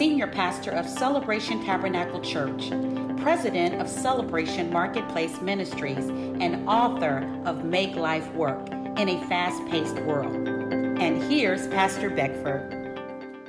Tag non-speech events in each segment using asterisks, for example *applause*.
Senior Pastor of Celebration Tabernacle Church, President of Celebration Marketplace Ministries, and author of Make Life Work in a Fast Paced World. And here's Pastor Beckford.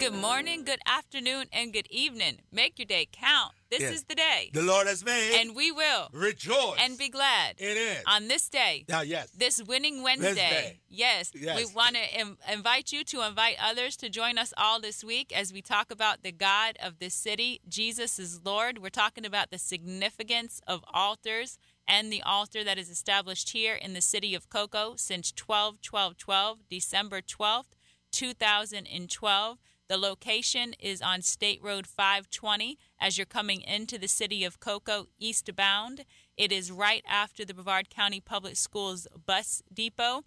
Good morning, good afternoon, and good evening. Make your day count. This Yes. is the day. The Lord has made. and we will rejoice. and be glad It is. on this day. now, yes. This winning Wednesday. Wednesday. Yes. Yes. We want to Im- invite you to invite others to join us all this week as we talk about the God of this city. Jesus is Lord. We're talking about the significance of altars and the altar that is established here in the city of Cocoa since 12 12 12, December 12th, 2012. The location is on State Road 520 as you're coming into the city of Cocoa eastbound. It is right after the Brevard County Public Schools bus depot.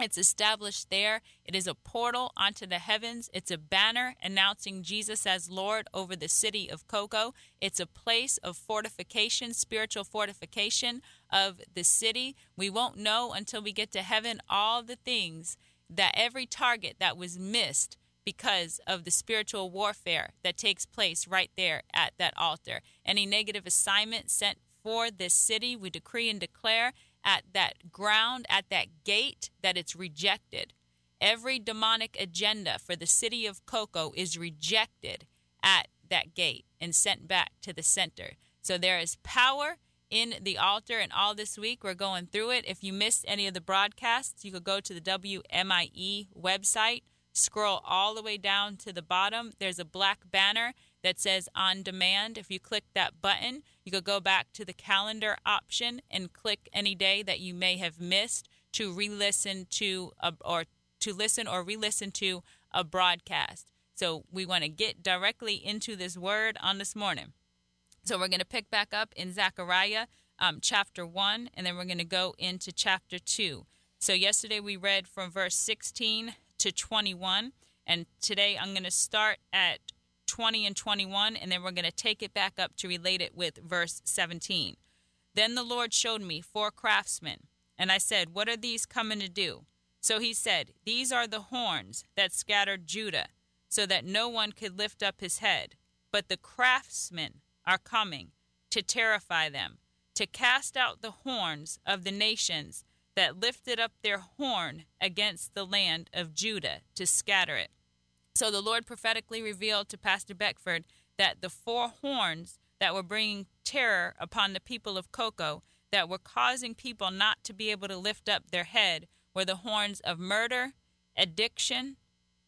It's established there. It is a portal onto the heavens. It's a banner announcing Jesus as Lord over the city of Cocoa. It's a place of fortification, spiritual fortification of the city. We won't know until we get to heaven all the things that every target that was missed because of the spiritual warfare that takes place right there at that altar. Any negative assignment sent for this city, we decree and declare at that ground, at that gate, that it's rejected. Every demonic agenda for the city of Cocoa is rejected at that gate and sent back to the center. So there is power in the altar, and all this week we're going through it. If you missed any of the broadcasts, you could go to the WMIE website, scroll all the way down to the bottom. There's a black banner that says on demand. If you click that button, you could go back to the calendar option and click any day that you may have missed to re-listen to a, or to listen or re-listen to a broadcast. So we want to get directly into this word on this morning. So we're going to pick back up in Zechariah um, chapter 1, and then we're going to go into chapter 2. So yesterday we read from verse 16 to 21, and today I'm going to start at 20 and 21, and then we're going to take it back up to relate it with verse 17. Then the Lord showed me four craftsmen, and I said, What are these coming to do? So he said, These are the horns that scattered Judah, so that no one could lift up his head. But the craftsmen are coming to terrify them, to cast out the horns of the nations that lifted up their horn against the land of Judah, to scatter it. So the Lord prophetically revealed to Pastor Beckford that the four horns that were bringing terror upon the people of Cocoa, that were causing people not to be able to lift up their head, were the horns of murder, addiction,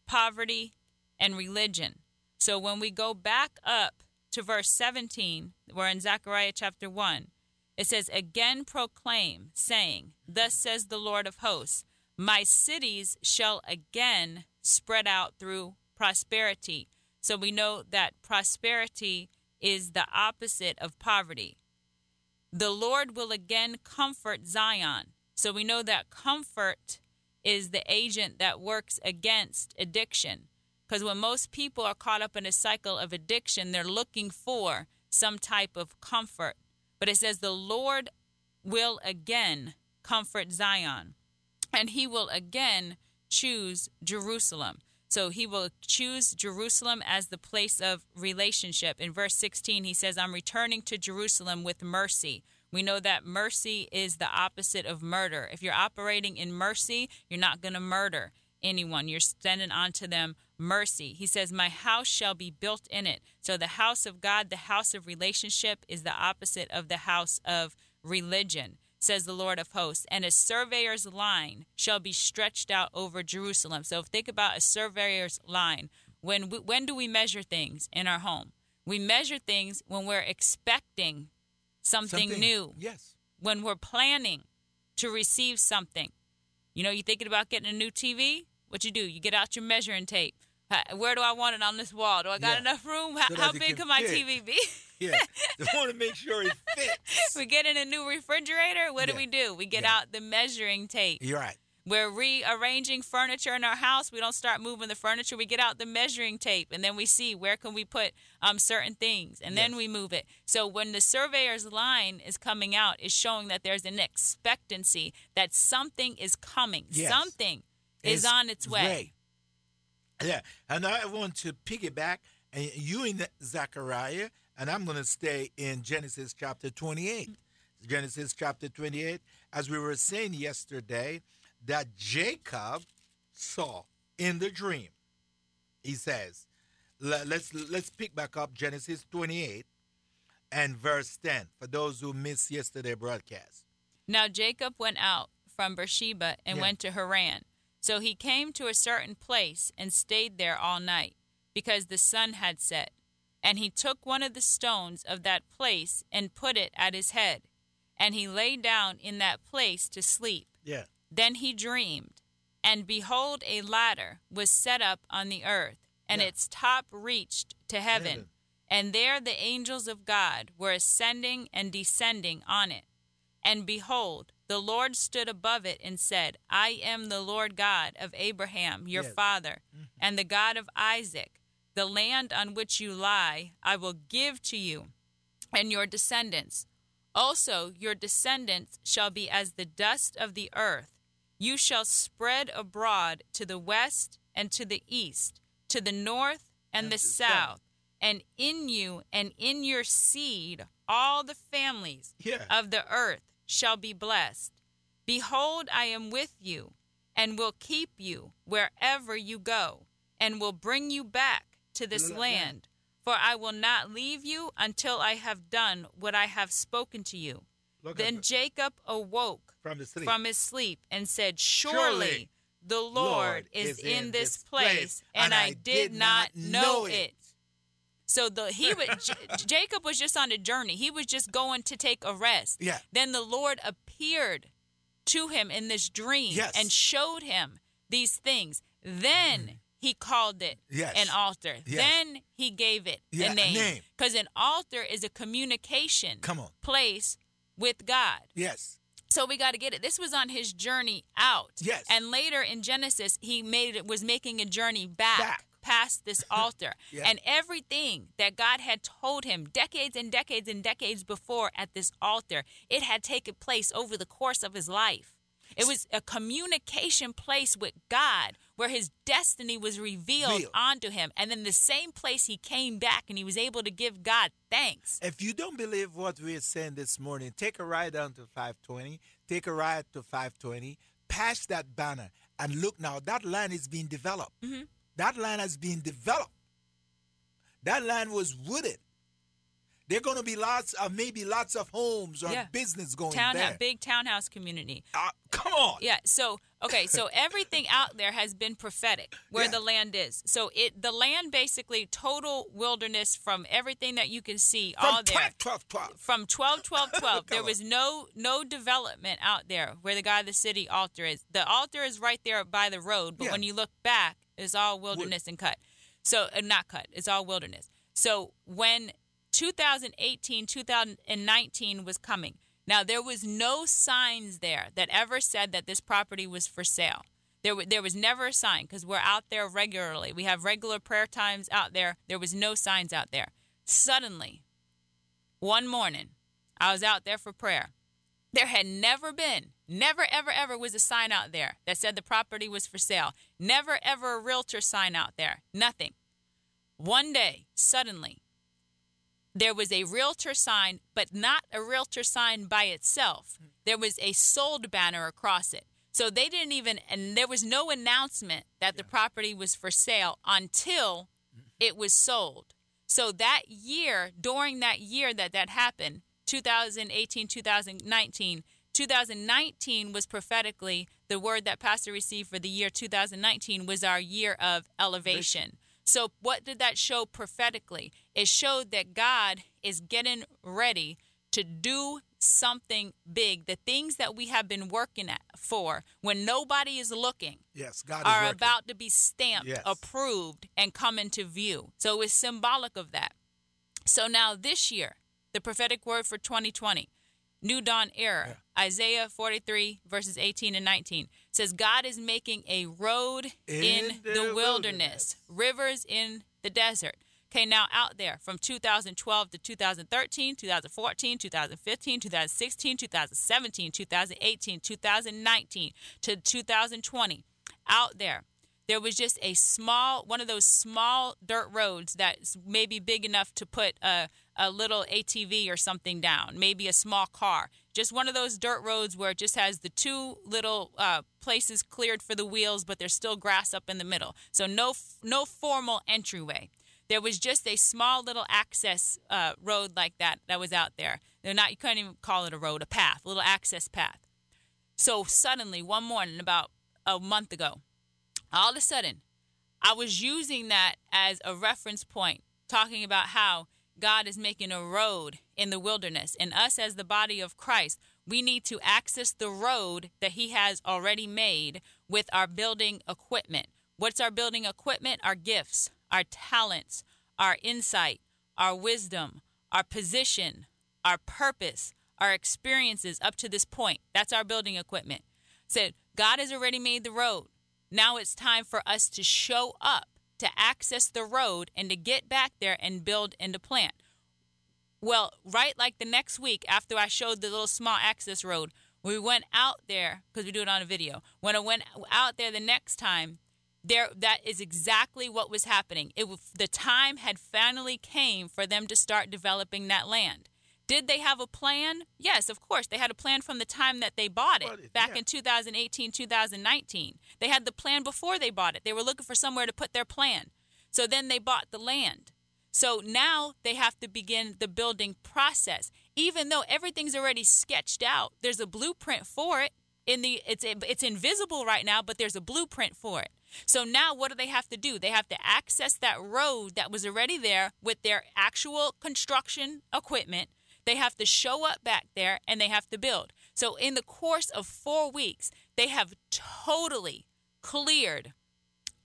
poverty, and religion. So when we go back up to verse 17, we're in Zechariah chapter 1, it says, Again proclaim, saying, Thus says the Lord of hosts, My cities shall again spread out through prosperity. So we know that prosperity is the opposite of poverty. The Lord will again comfort Zion. So we know that comfort is the agent that works against addiction. Because when most people are caught up in a cycle of addiction, they're looking for some type of comfort. But it says, The Lord will again comfort Zion, and he will again choose Jerusalem. So he will choose Jerusalem as the place of relationship. In verse 16, he says, I'm returning to Jerusalem with mercy. We know that mercy is the opposite of murder. If you're operating in mercy, you're not going to murder anyone. You're extending onto them mercy. He says, My house shall be built in it. So the house of God, the house of relationship, is the opposite of the house of religion, says the Lord of hosts. And a surveyor's line shall be stretched out over Jerusalem. So think about a surveyor's line. When, we, when do we measure things in our home? We measure things when we're expecting something, Something- new Yes. when we're planning to receive something. You know, you're thinking about getting a new TV. What you do? You get out your measuring tape. Where do I want it on this wall? Do I got Yeah. enough room? How, how big can can my fit. TV be? *laughs* Yeah. I want to make sure it fits. we get in a new refrigerator. What do we do? We get Yeah. out the measuring tape. You're right. We're rearranging furniture in our house. We don't start moving the furniture. We get out the measuring tape and then we see where can we put um, certain things and then we move it. So when the surveyor's line is coming out, it's showing that there's an expectancy that something is coming. Yes. Something is on its way. Yeah. And I want to piggyback and you in Zechariah, and I'm going to stay in Genesis chapter 28. Genesis chapter 28, as we were saying yesterday, that Jacob saw in the dream. He says, let's let's pick back up Genesis 28 and verse 10 for those who missed yesterday broadcast. Now Jacob went out from Beersheba and Yeah. went to Haran. So he came to a certain place and stayed there all night, because the sun had set. And he took one of the stones of that place and put it at his head. And he lay down in that place to sleep. Yeah. Then he dreamed, and behold, a ladder was set up on the earth, and Yeah. its top reached to heaven. Heaven. And there the angels of God were ascending and descending on it. And behold, the Lord stood above it and said, I am the Lord God of Abraham, your Yes. father, and the God of Isaac. The land on which you lie, I will give to you and your descendants. Also, your descendants shall be as the dust of the earth. You shall spread abroad to the west and to the east, to the north and, And the south. And in you and in your seed, all the families Yeah. of the earth shall be blessed. Behold, I am with you, and will keep you wherever you go, and will bring you back to this land. For I will not leave you until I have done what I have spoken to you. Look Then Jacob awoke from sleep. from his sleep and said, Surely, the Lord, Lord is, is in, this place, and, and I I did not know it. So the he was *laughs* J- Jacob was just on a journey. He was just going to take a rest. Yeah. Then the Lord appeared to him in this dream Yes. and showed him these things. Then mm. he called it Yes. an altar. Yes. Then he gave it Yeah, a name. Because an altar is a communication Come on. place with God. Yes. So we got to get it. This was on his journey out. Yes. And later in Genesis, he made it was making a journey back, Back. Past this *laughs* altar. Yeah. And everything that God had told him decades and decades and decades before at this altar, it had taken place over the course of his life. It was a communication place with God where his destiny was revealed Real. onto him. And then the same place he came back and he was able to give God thanks. If you don't believe what we're saying this morning, take a ride down to 520, take a ride to 520, pass that banner, and look now, that land is being developed. Mm-hmm. That land has been developed. That land was wooded. There are going to be lots of maybe lots of homes or Yeah. business going Town, there. big townhouse community. Uh, come on. Yeah. So okay. So *laughs* everything out there has been prophetic where Yeah. the land is. So it the land basically total wilderness from everything that you can see From all there. 12, 12, 12. From 12, 12, *laughs* 12, there was no no development out there where the God of the City altar is. The altar is right there by the road, but Yeah. when you look back, it's all wilderness and cut. So uh, not cut, it's all wilderness. So when 2018, 2019 was coming, now there was no signs there that ever said that this property was for sale. There, wa- there was never a sign because we're out there regularly. We have regular prayer times out there. There was no signs out there. Suddenly, one morning, I was out there for prayer. There had never been, never, ever, ever was a sign out there that said the property was for sale. Never, ever a realtor sign out there. Nothing. One day, suddenly, there was a realtor sign, but not a realtor sign by itself. There was a sold banner across it. So they didn't even, and there was no announcement that the property was for sale until it was sold. So that year, during that year that that happened, 2018, 2019, 2019 was prophetically the word that Pastor received for the year 2019 was our year of elevation. So, what did that show prophetically? It showed that God is getting ready to do something big. The things that we have been working at for when nobody is looking Yes, God is are working. about to be stamped, Yes. approved, and come into view. So it's symbolic of that. So now this year, the prophetic word for 2020, New Dawn era, Isaiah 43 verses 18 and 19 says God is making a road in, In the, the wilderness, wilderness. rivers in the desert. Okay, now out there from 2012 to 2013, 2014, 2015, 2016, 2017, 2018, 2019 to 2020, out there, there was just a small one of those small dirt roads that's maybe big enough to put a, a little ATV or something down, maybe a small car. Just one of those dirt roads where it just has the two little uh, places cleared for the wheels, but there's still grass up in the middle. So no no formal entryway. There was just a small little access uh, road like that that was out there. They're not you couldn't even call it a road, a path, a little access path. So suddenly one morning, about a month ago, all of a sudden, I was using that as a reference point, talking about how God is making a road in the wilderness. And us, as the body of Christ, we need to access the road that He has already made with our building equipment. What's our building equipment? Our gifts, our talents, our insight, our wisdom, our position, our purpose, our experiences up to this point. That's our building equipment. Said, so God has already made the road. Now it's time for us to show up, to access the road, and to get back there and build and to plant. Well, right like the next week after I showed the little small access road, we went out there because we do it on a video. When I went out there the next time, there that is exactly what was happening. It the time had finally came for them to start developing that land. Did they have a plan? Yes, of course. They had a plan from the time that they bought it back yeah. in 2018, 2019. They had the plan before they bought it. They were looking for somewhere to put their plan. So then they bought the land. So now they have to begin the building process. Even though everything's already sketched out, there's a blueprint for it. In the it's it's invisible right now, but there's a blueprint for it. So now what do they have to do? They have to access that road that was already there with their actual construction equipment they have to show up back there and they have to build. So, in the course of four weeks, they have totally cleared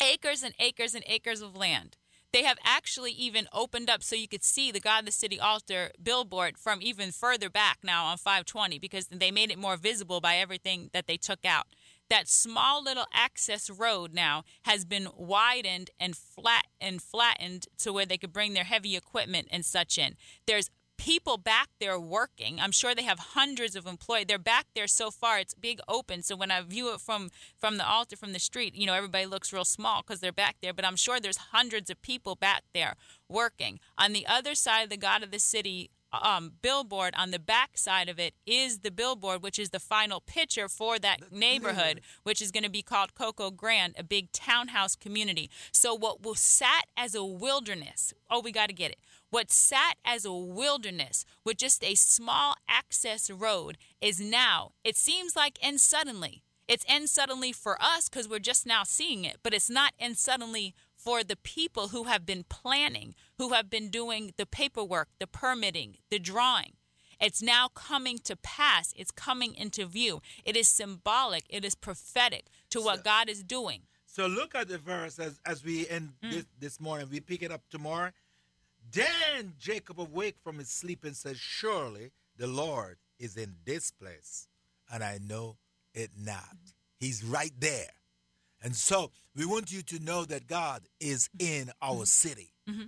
acres and acres and acres of land. They have actually even opened up so you could see the God of the City altar billboard from even further back now on 520 because they made it more visible by everything that they took out. That small little access road now has been widened and flat and flattened to where they could bring their heavy equipment and such in. There's people back there working. I'm sure they have hundreds of employees. They're back there so far. It's big open. So when I view it from from the altar from the street, you know, everybody looks real small because they're back there. But I'm sure there's hundreds of people back there working. On the other side of the God of the City um, billboard on the back side of it is the billboard, which is the final picture for that neighborhood, which is going to be called Coco Grand, a big townhouse community. So, what was sat as a wilderness, oh, we got to get it. What sat as a wilderness with just a small access road is now, it seems like, and suddenly. It's end suddenly for us because we're just now seeing it, but it's not end suddenly for the people who have been planning, who have been doing the paperwork, the permitting, the drawing. It's now coming to pass. It's coming into view. It is symbolic. It is prophetic to so, what God is doing. So look at the verse as, as we end mm. this, this morning. We pick it up tomorrow. Then Jacob awake from his sleep and said, Surely the Lord is in this place, and I know it not. He's right there. And so we want you to know that God is in our mm-hmm. city, mm-hmm.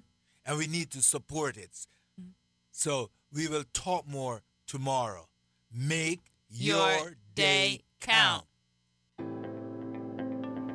and we need to support it. Mm-hmm. So we will talk more tomorrow. Make your, your day, day count.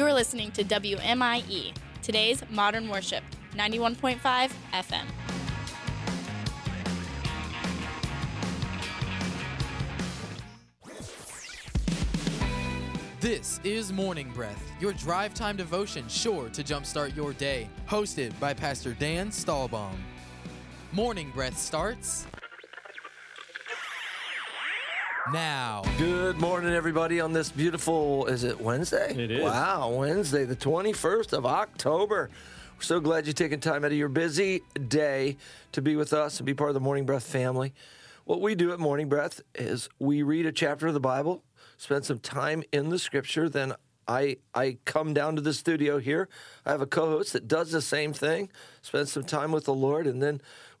You're listening to WMIE, today's modern worship, 91.5 FM. This is Morning Breath, your drive time devotion sure to jumpstart your day, hosted by Pastor Dan Stahlbaum. Morning Breath starts now. Good morning, everybody, on this beautiful, is it Wednesday? It is. Wow, Wednesday, the 21st of October. We're so glad you're taking time out of your busy day to be with us and be part of the Morning Breath family. What we do at Morning Breath is we read a chapter of the Bible, spend some time in the scripture, then I I come down to the studio here. I have a co-host that does the same thing, spend some time with the Lord, and then